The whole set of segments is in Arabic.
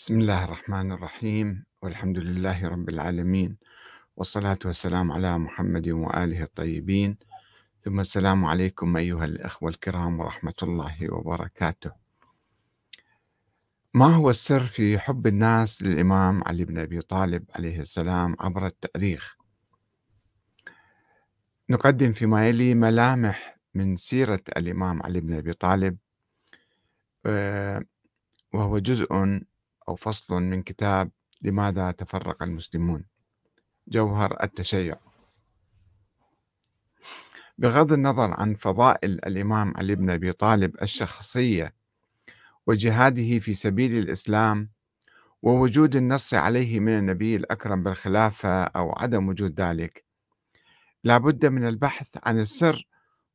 بسم الله الرحمن الرحيم والحمد لله رب العالمين والصلاة والسلام على محمد وآله الطيبين. ثم السلام عليكم أيها الأخوة الكرام ورحمة الله وبركاته. ما هو السر في حب الناس للإمام علي بن أبي طالب عليه السلام عبر التاريخ؟ نقدم فيما يلي ملامح من سيرة الإمام علي بن أبي طالب آه، وهو جزء أو فصل من كتاب لماذا تفرق المسلمون؟ جوهر التشيع. بغض النظر عن فضائل الإمام علي بن أبي طالب الشخصية وجهاده في سبيل الإسلام ووجود النص عليه من النبي الأكرم بالخلافة أو عدم وجود ذلك لا بد من البحث عن السر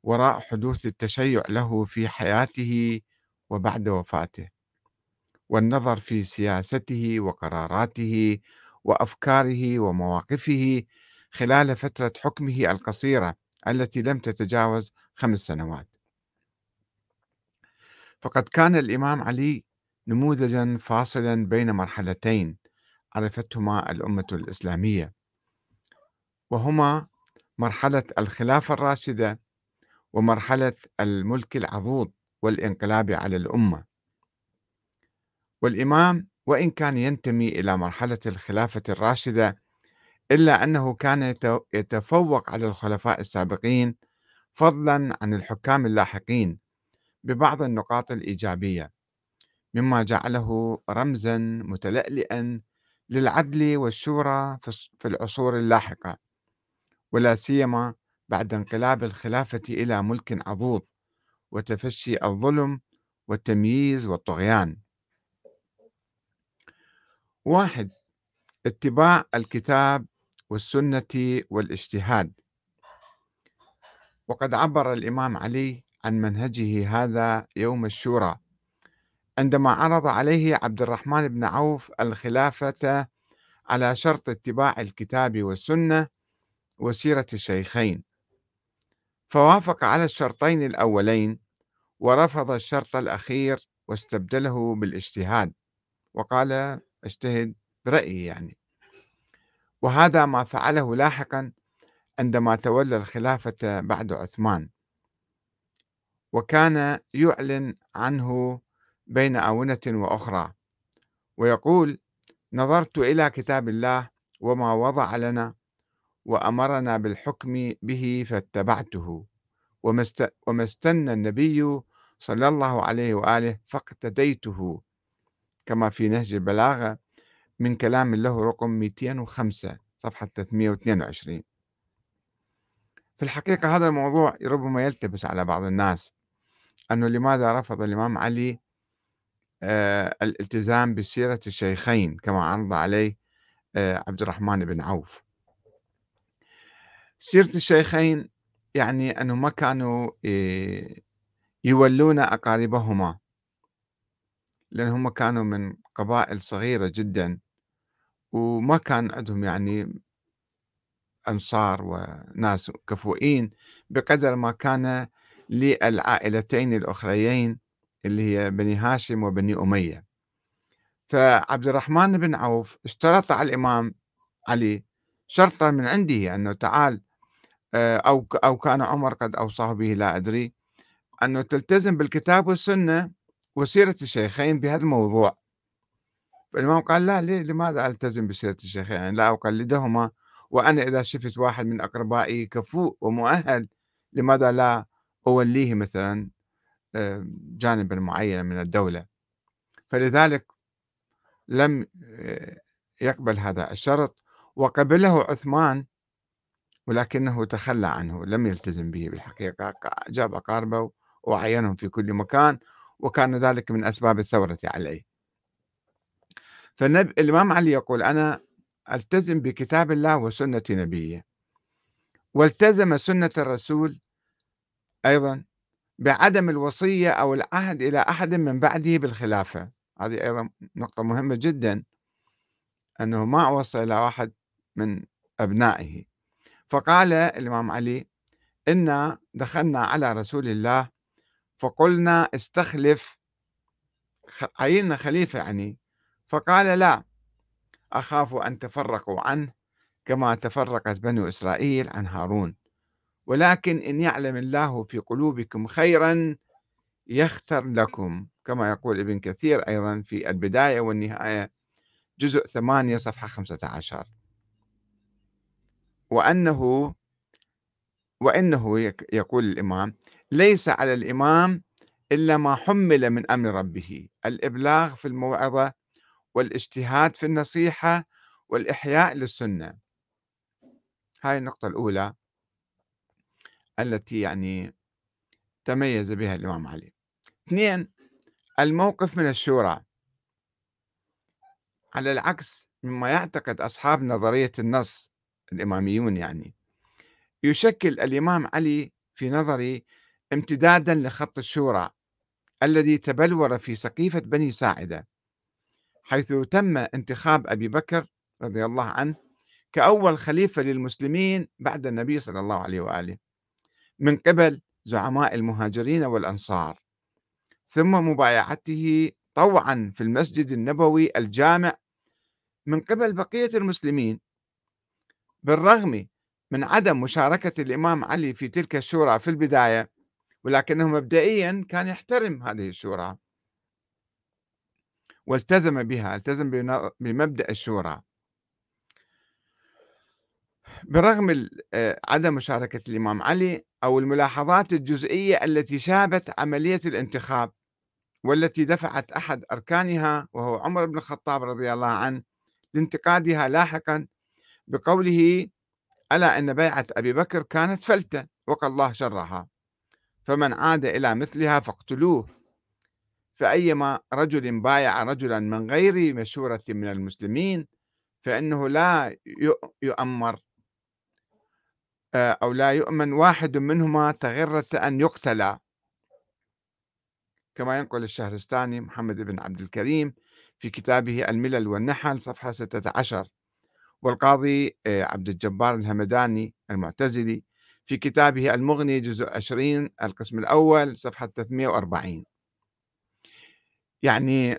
وراء حدوث التشيع له في حياته وبعد وفاته. والنظر في سياسته وقراراته وأفكاره ومواقفه خلال فترة حكمه القصيرة التي لم تتجاوز خمس سنوات. فقد كان الإمام علي نموذجا فاصلا بين مرحلتين عرفتهما الأمة الإسلامية وهما مرحلة الخلافة الراشدة ومرحلة الملك العضوض والانقلاب على الأمة. والإمام وإن كان ينتمي إلى مرحلة الخلافة الراشدة إلا أنه كان يتفوق على الخلفاء السابقين فضلا عن الحكام اللاحقين ببعض النقاط الإيجابية مما جعله رمزا متلألئا للعدل والشورى في العصور اللاحقة ولا سيما بعد انقلاب الخلافة إلى ملك عضوض وتفشي الظلم والتمييز والطغيان. واحد اتباع الكتاب والسنة والاجتهاد. وقد عبر الإمام علي عن منهجه هذا يوم الشورى عندما عرض عليه عبد الرحمن بن عوف الخلافة على شرط اتباع الكتاب والسنة وسيرة الشيخين. فوافق على الشرطين الأولين ورفض الشرط الأخير واستبدله بالاجتهاد. وقال أجتهد برأيي يعني. وهذا ما فعله لاحقا عندما تولى الخلافة بعد عثمان. وكان يعلن عنه بين آونة وأخرى ويقول نظرت إلى كتاب الله وما وضع لنا وأمرنا بالحكم به فاتبعته وما استنى النبي صلى الله عليه وآله فاقتديته كما في نهج البلاغة من كلام له رقم 205 صفحة 322 في الحقيقة هذا الموضوع ربما يلتبس على بعض الناس أنه لماذا رفض الإمام علي آه الالتزام بسيرة الشيخين كما عرض عليه آه عبد الرحمن بن عوف. سيرة الشيخين يعني أنه ما كانوا آه، يولون أقاربهما. لأن هم كانوا من قبائل صغيرة جدا وما كان عندهم يعني أنصار وناس كفؤين بقدر ما كان للعائلتين الأخريين اللي هي بني هاشم وبني أمية. فعبد الرحمن بن عوف اشترط على الإمام علي شرطا من عنده أنه تعال آه، أو أو كان عمر قد أوصاه به لا أدري أنه تلتزم بالكتاب والسنة وسيرة الشيخين بهذا الموضوع. فالإمام قال لا ليه؟ لماذا ألتزم بسيرة الشيخين؟ يعني لا أقلدهما وأنا إذا شفت واحد من أقربائي كفؤ ومؤهل لماذا لا أوليه مثلا آه، جانبا معينا من الدولة؟ فلذلك لم آه، يقبل هذا الشرط. وقبله عثمان ولكنه تخلى عنه لم يلتزم به بالحقيقة جاب أقاربه وعينهم في كل مكان. وكان ذلك من أسباب الثورة عليه. فالإمام علي يقول أنا ألتزم بكتاب الله وسنة نبيه والتزم سنة الرسول أيضا بعدم الوصية أو العهد إلى أحد من بعده بالخلافة. هذه أيضا نقطة مهمة جدا أنه ما وصى إلى واحد من أبنائه. فقال الإمام علي إنا دخلنا على رسول الله فقلنا استخلف عيننا خليفة يعني. فقال لا أخاف أن تفرقوا عنه كما تفرقت بنو إسرائيل عن هارون. ولكن إن يعلم الله في قلوبكم خيرا يختر لكم كما يقول ابن كثير أيضا في البداية والنهاية جزء 8 صفحة 15 وأنه وإنه يقول الإمام ليس على الإمام إلا ما حمل من أمر ربه الإبلاغ في الموعظة والاجتهاد في النصيحة والإحياء للسنة. هاي النقطة الأولى التي يعني تميز بها الإمام علي. اثنين الموقف من الشورى. على العكس مما يعتقد أصحاب نظرية النص الإماميون يعني يشكل الإمام علي في نظري امتدادا لخط الشورى الذي تبلور في سقيفة بني ساعدة حيث تم انتخاب أبي بكر رضي الله عنه كأول خليفة للمسلمين بعد النبي صلى الله عليه وآله من قبل زعماء المهاجرين والأنصار. ثم مبايعته طوعا في المسجد النبوي الجامع من قبل بقية المسلمين. بالرغم من عدم مشاركة الإمام علي في تلك الشورى في البداية ولكنه مبدئيا كان يحترم هذه الشورى. والتزم بها التزم بمبدأ الشورى. برغم آه، عدم مشاركة الإمام علي أو الملاحظات الجزئية التي شابت عملية الانتخاب والتي دفعت أحد أركانها وهو عمر بن الخطاب رضي الله عنه لانتقادها لاحقا بقوله ألا أن بيعة أبي بكر كانت فلتة وقى الله شرها. فمن عاد إلى مثلها فاقتلوه. فأيما رجل بايع رجلا من غير مشورة من المسلمين فإنه لا يؤمر آه، أو لا يؤمن واحد منهما تغرة أن يقتل. كما ينقل الشهرستاني محمد بن عبد الكريم في كتابه الملل والنحل صفحة 16 والقاضي آه، عبد الجبار الهمداني المعتزلي في كتابه المغني جزء 20 القسم الأول صفحة 340 يعني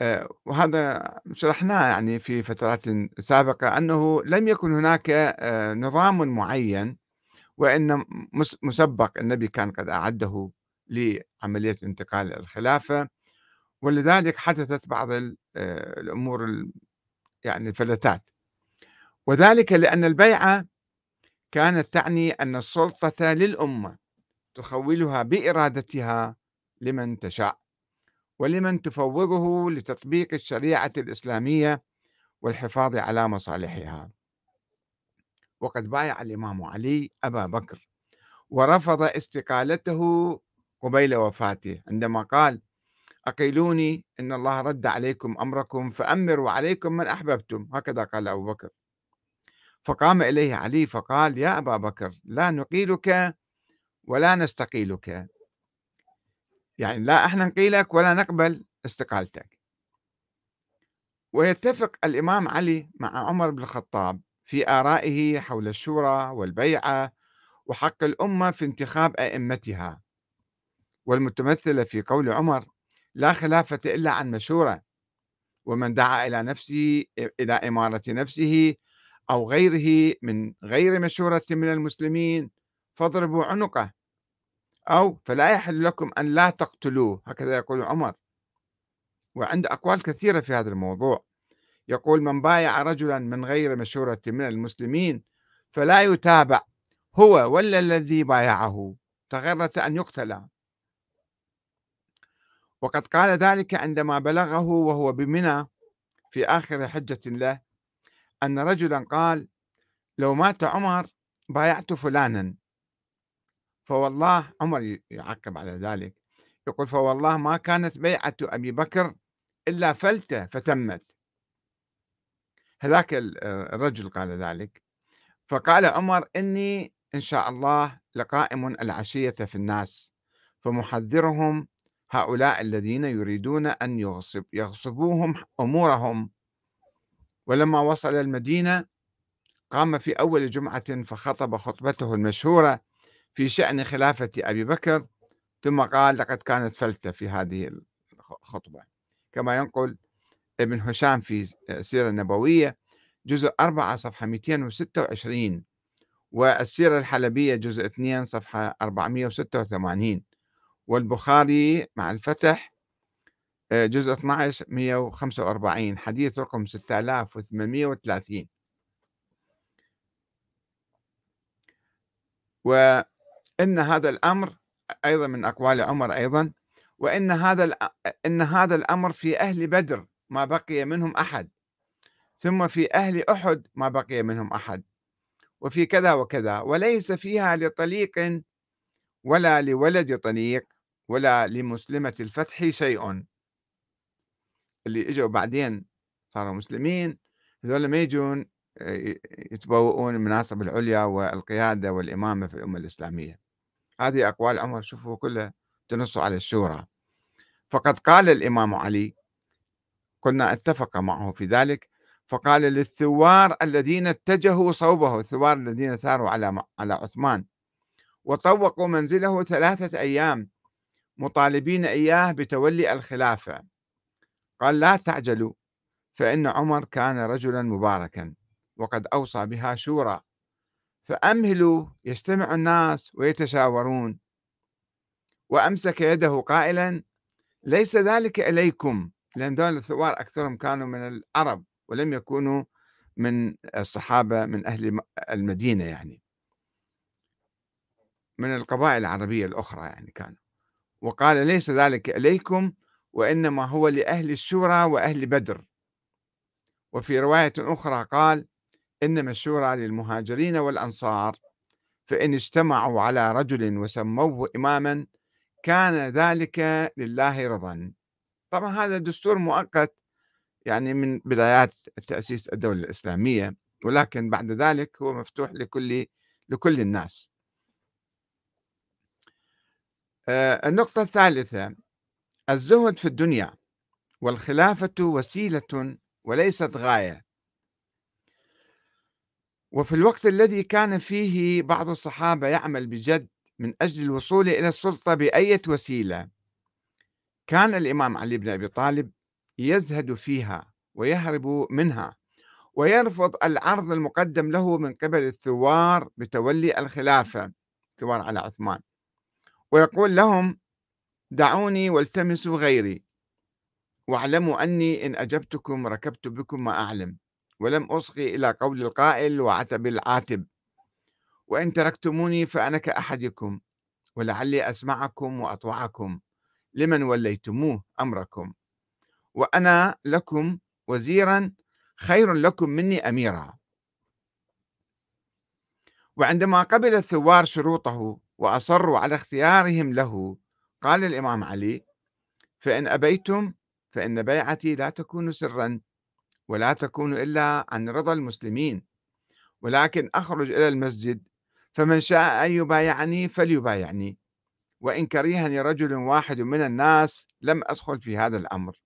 آه، وهذا شرحناه يعني في فترات سابقة أنه لم يكن هناك آه، نظام معين وإن مسبق النبي كان قد أعده لعملية انتقال الخلافة. ولذلك حدثت بعض الأمور يعني الفلتات. وذلك لأن البيعة كانت تعني أن السلطة للأمة تخولها بإرادتها لمن تشاء ولمن تفوضه لتطبيق الشريعة الإسلامية والحفاظ على مصالحها. وقد بايع الإمام علي أبا بكر ورفض استقالته قبيل وفاته عندما قال أقيلوني إن الله رد عليكم أمركم فأمروا عليكم من أحببتم. هكذا قال أبو بكر. فقام إليه علي فقال يا أبا بكر لا نقيلك ولا نستقيلك. يعني لا أحنا نقيلك ولا نقبل استقالتك. ويتفق الإمام علي مع عمر بن الخطاب في آرائه حول الشورى والبيعة وحق الأمة في انتخاب أئمتها. والمتمثلة في قول عمر لا خلافة إلا عن مشورة ومن دعا إلى نفسه إلى إمارة نفسه أو غيره من غير مشورة من المسلمين فاضربوا عنقه. أو فلا يحل لكم أن لا تقتلوه هكذا يقول عمر. وعند أقوال كثيرة في هذا الموضوع. يقول من بايع رجلا من غير مشورة من المسلمين فلا يتابع هو ولا الذي بايعه؟ تغرة أن يقتل. وقد قال ذلك عندما بلغه وهو بمنى في آخر حجة له. أن رجلا قال لو مات عمر بايعت فلانا. فوالله عمر يعقب على ذلك. يقول فوالله ما كانت بيعة أبي بكر إلا فلتة فتمت هذاك الرجل قال ذلك. فقال عمر إني إن شاء الله لقائم العشية في الناس فمحذرهم هؤلاء الذين يريدون أن يغصب يغصبوهم أمورهم. ولما وصل المدينة قام في أول جمعة فخطب خطبته المشهورة في شأن خلافة أبي بكر ثم قال لقد كانت فلتة في هذه الخطبة كما ينقل ابن هشام في السيرة النبوية جزء 4 صفحة 226 والسيرة الحلبية جزء 2 صفحة 486 والبخاري مع الفتح جزء 12 145 حديث رقم 6830 وإن هذا الأمر أيضا من أقوال عمر أيضا وإن هذا إن هذا الأمر في أهل بدر ما بقي منهم أحد ثم في أهل أحد ما بقي منهم أحد وفي كذا وكذا وليس فيها لطليق ولا لولد طليق ولا لمسلمة الفتح شيء. اللي إجوا بعدين صاروا مسلمين هذول ما يجون آه، يتبوؤون المناصب العليا والقيادة والإمامة في الأمة الإسلامية. هذه أقوال عمر شوفوا كلها تنص على الشورى. فقد قال الإمام علي قلنا اتفق معه في ذلك فقال للثوار الذين اتجهوا صوبه الثوار الذين ساروا على على عثمان وطوقوا منزله ثلاثة أيام مطالبين إياه بتولي الخلافة. قال لا تعجلوا فإن عمر كان رجلا مباركا وقد أوصى بها شورى. فأمهلوا يجتمع الناس ويتشاورون. وأمسك يده قائلا ليس ذلك إليكم لأن دول الثوار أكثرهم كانوا من العرب ولم يكونوا من الصحابة من أهل المدينة يعني. من القبائل العربية الأخرى يعني كانوا. وقال ليس ذلك إليكم وإنما هو لأهل الشورى وأهل بدر. وفي رواية أخرى قال إنما الشورى للمهاجرين والأنصار فإن اجتمعوا على رجل وسموه إماما كان ذلك لله رضا. طبعا هذا دستور مؤقت يعني من بدايات تأسيس الدولة الإسلامية ولكن بعد ذلك هو مفتوح لكل لكل الناس. آه، النقطة الثالثة الزهد في الدنيا والخلافة وسيلة وليست غاية. وفي الوقت الذي كان فيه بعض الصحابة يعمل بجد من أجل الوصول إلى السلطة بأية وسيلة كان الإمام علي بن أبي طالب يزهد فيها ويهرب منها ويرفض العرض المقدم له من قبل الثوار بتولي الخلافة الثوار على عثمان. ويقول لهم دعوني والتمسوا غيري. واعلموا أني إن أجبتكم ركبت بكم ما أعلم ولم أصغي إلى قول القائل وعتب العاتب. وإن تركتموني فأنا كأحدكم ولعلي أسمعكم وأطوعكم لمن وليتموه أمركم. وأنا لكم وزيرا خير لكم مني أميرا. وعندما قبل الثوار شروطه وأصروا على اختيارهم له قال الإمام علي فإن أبيتم فإن بيعتي لا تكون سرا ولا تكون إلا عن رضا المسلمين ولكن أخرج إلى المسجد فمن شاء أن يبايعني فليبايعني وإن كرهني رجل واحد من الناس لم أدخل في هذا الأمر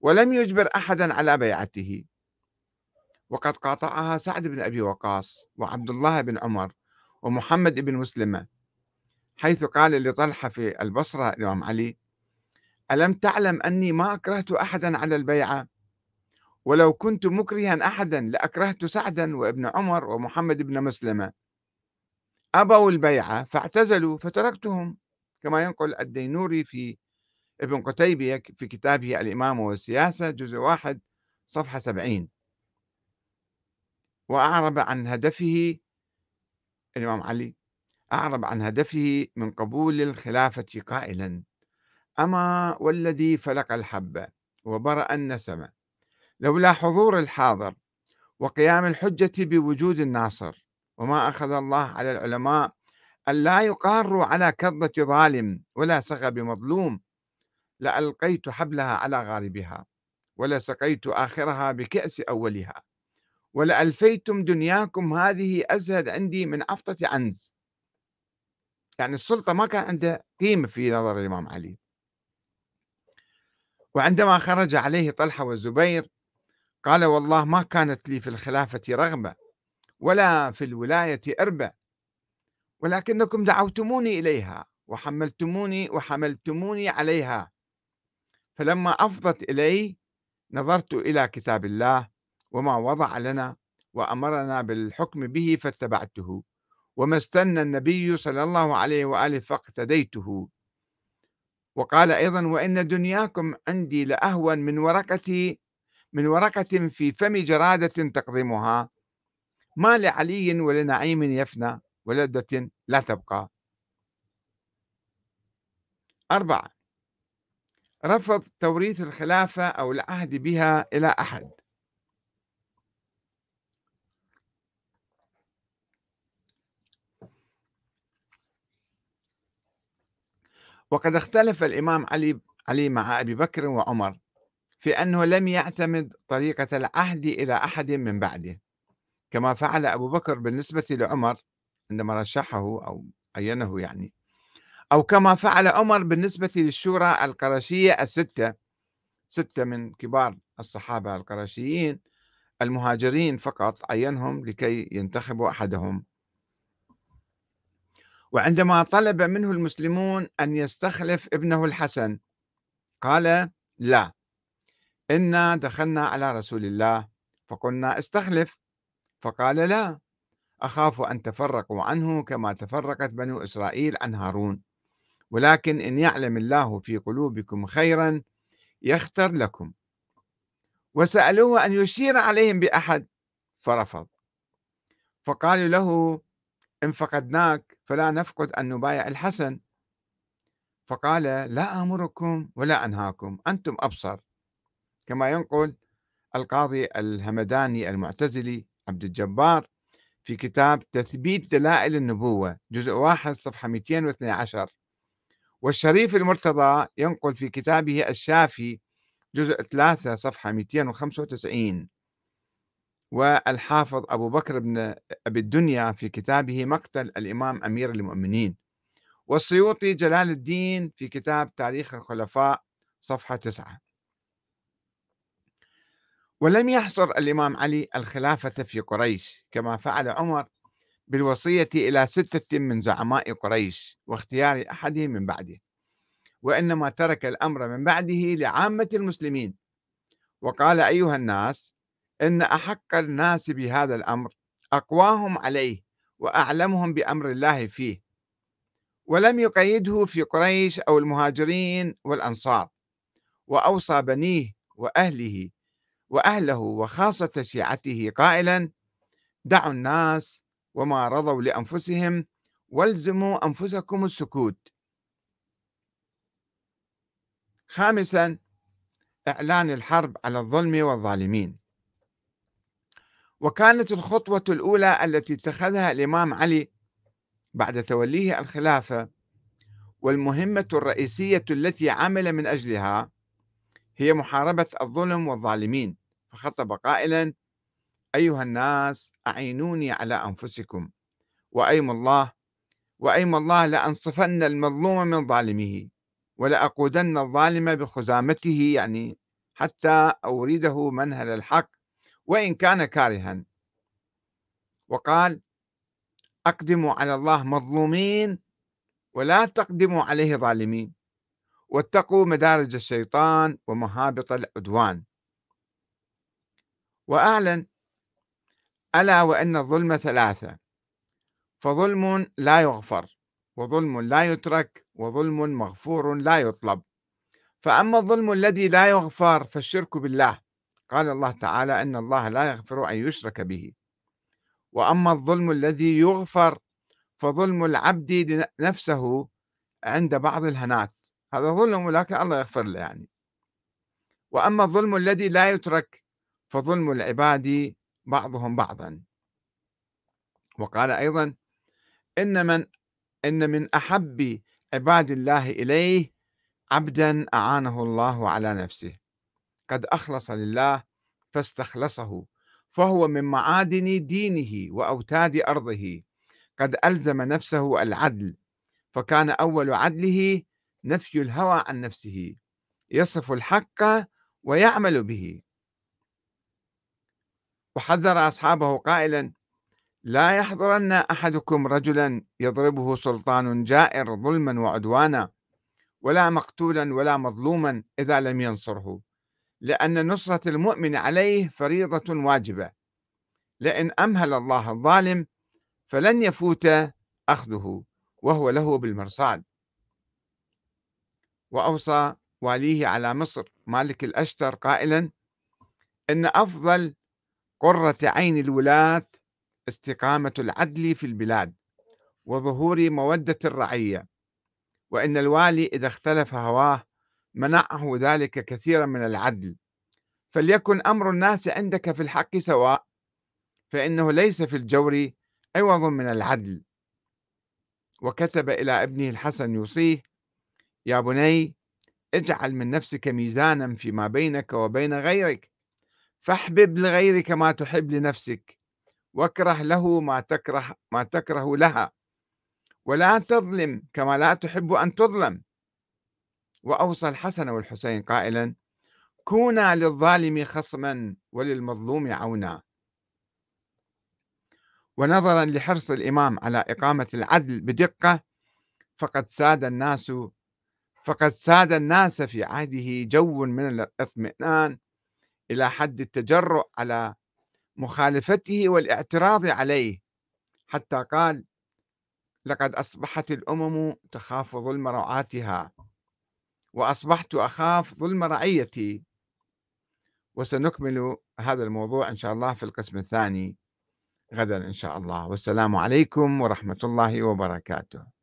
ولم يجبر أحدا على بيعته. وقد قاطعها سعد بن أبي وقاص وعبد الله بن عمر ومحمد بن مسلمة حيث قال لطلحة في البصرة الإمام علي ألم تعلم أني ما أكرهت أحدا على البيعة؟ ولو كنت مكرها أحدا لأكرهت سعدا وابن عمر ومحمد بن مسلمة. أبوا البيعة فاعتزلوا فتركتهم كما ينقل الدينوري في ابن قتيبة في كتابه الإمامة والسياسة جزء واحد صفحة سبعين. وأعرب عن هدفه الإمام علي أعرب عن هدفه من قبول الخلافة قائلا. أما والذي فلق الحبة وبرأ النسمة. لولا حضور الحاضر وقيام الحجة بوجود الناصر. وما أخذ الله على العلماء أن لا يقاروا على كظة ظالم ولا سغب مظلوم. لألقيت حبلها على غاربها ولسقيت آخرها بكأس أولها. ولألفيتم دنياكم هذه أزهد عندي من عفطة عنز يعني السلطة ما كان عندها قيمة في نظر الإمام علي. وعندما خرج عليه طلحة والزبير قال والله ما كانت لي في الخلافة رغبة ولا في الولاية إربة ولكنكم دعوتموني إليها وحملتموني وحملتموني عليها. فلما أفضت إلي نظرت إلى كتاب الله وما وضع لنا وأمرنا بالحكم به فاتبعته. وما استنى النبي صلى الله عليه وآله فاقتديته. وقال أيضا وإن دنياكم عندي لأهون من ورقة من ورقة في فم جرادة تقضمها ما لعلي ولنعيم يفنى ولذة لا تبقى. أربعة رفض توريث الخلافة أو العهد بها إلى أحد. وقد اختلف الإمام علي علي مع أبي بكر وعمر في أنه لم يعتمد طريقة العهد إلى أحد من بعده كما فعل أبو بكر بالنسبة لعمر عندما رشحه أو عينه يعني أو كما فعل عمر بالنسبة للشورى القرشية الستة ستة من كبار الصحابة القرشيين المهاجرين فقط عينهم لكي ينتخبوا أحدهم. وعندما طلب منه المسلمون أن يستخلف ابنه الحسن قال لا إنا دخلنا على رسول الله فقلنا استخلف. فقال لا أخاف أن تفرقوا عنه كما تفرقت بنو إسرائيل عن هارون ولكن إن يعلم الله في قلوبكم خيرا يختر لكم. وسألوه أن يشير عليهم بأحد فرفض. فقالوا له إن فقدناك فلا نفقد أن نبايع الحسن فقال لا آمركم ولا أنهاكم أنتم أبصر. كما ينقل القاضي الهمداني المعتزلي عبد الجبار في كتاب تثبيت دلائل النبوة جزء واحد صفحة 212 والشريف المرتضى ينقل في كتابه الشافي جزء ثلاثة صفحة 295 والحافظ أبو بكر بن أبي الدنيا في كتابه مقتل الإمام أمير المؤمنين. والسيوطي جلال الدين في كتاب تاريخ الخلفاء صفحة تسعة. ولم يحصر الإمام علي الخلافة في قريش كما فعل عمر بالوصية إلى ستة من زعماء قريش واختيار أحدهم من بعده. وإنما ترك الأمر من بعده لعامة المسلمين. وقال أيها الناس إن أحق الناس بهذا الأمر أقواهم عليه وأعلمهم بأمر الله فيه. ولم يقيده في قريش أو المهاجرين والأنصار وأوصى بنيه وأهله وأهله وخاصة شيعته قائلا دعوا الناس وما رضوا لأنفسهم والزموا أنفسكم السكوت. خامسا إعلان الحرب على الظلم والظالمين. وكانت الخطوة الأولى التي اتخذها الإمام علي بعد توليه الخلافة والمهمة الرئيسية التي عمل من أجلها هي محاربة الظلم والظالمين. فخطب قائلا أيها الناس أعينوني على أنفسكم وأيم الله وأيم الله لأنصفن المظلوم من ظالمه ولأقودن الظالم بخزامته يعني حتى أورده منهل الحق وإن كان كارها. وقال أقدموا على الله مظلومين ولا تقدموا عليه ظالمين. واتقوا مدارج الشيطان ومهابط العدوان. وأعلن ألا وأن الظلم ثلاثة فظلم لا يغفر وظلم لا يترك وظلم مغفور لا يطلب. فأما الظلم الذي لا يغفر فالشرك بالله. قال الله تعالى إن الله لا يغفر أن يشرك به. وأما الظلم الذي يغفر فظلم العبد نفسه عند بعض الهنات هذا ظلم ولكن الله يغفر له يعني. وأما الظلم الذي لا يترك فظلم العباد بعضهم بعضا. وقال أيضا إن من إن من أحب عباد الله إليه عبدا أعانه الله على نفسه. قد أخلص لله فاستخلصه فهو من معادن دينه وأوتاد أرضه. قد ألزم نفسه العدل فكان أول عدله نفي الهوى عن نفسه يصف الحق ويعمل به. وحذر أصحابه قائلا لا يحضرن أحدكم رجلا يضربه سلطان جائر ظلما وعدوانا ولا مقتولا ولا مظلوما إذا لم ينصره. لأن نصرة المؤمن عليه فريضة واجبة. لئن أمهل الله الظالم فلن يفوت أخذه وهو له بالمرصاد. وأوصى واليه على مصر مالك الأشتر قائلا إن أفضل قرة عين الولاة استقامة العدل في البلاد وظهور مودة الرعية وإن الوالي إذا اختلف هواه منعه ذلك كثيرا من العدل. فليكن أمر الناس عندك في الحق سواء فإنه ليس في الجور عوض من العدل. وكتب إلى ابنه الحسن يوصيه يا بني اجعل من نفسك ميزانا فيما بينك وبين غيرك فاحبب لغيرك ما تحب لنفسك واكره له ما تكره ما تكره لها ولا تظلم كما لا تحب أن تظلم. وأوصى الحسن والحسين قائلا كونا للظالم خصما وللمظلوم عونا. ونظرا لحرص الإمام على إقامة العدل بدقة فقد ساد الناس فقد ساد الناس في عهده جو من الإطمئنان إلى حد التجرؤ على مخالفته والاعتراض عليه حتى قال لقد أصبحت الأمم تخاف ظلم رعاتها. وأصبحت أخاف ظلم رعيتي. وسنكمل هذا الموضوع إن شاء الله في القسم الثاني غدا إن شاء الله. والسلام عليكم ورحمة الله وبركاته.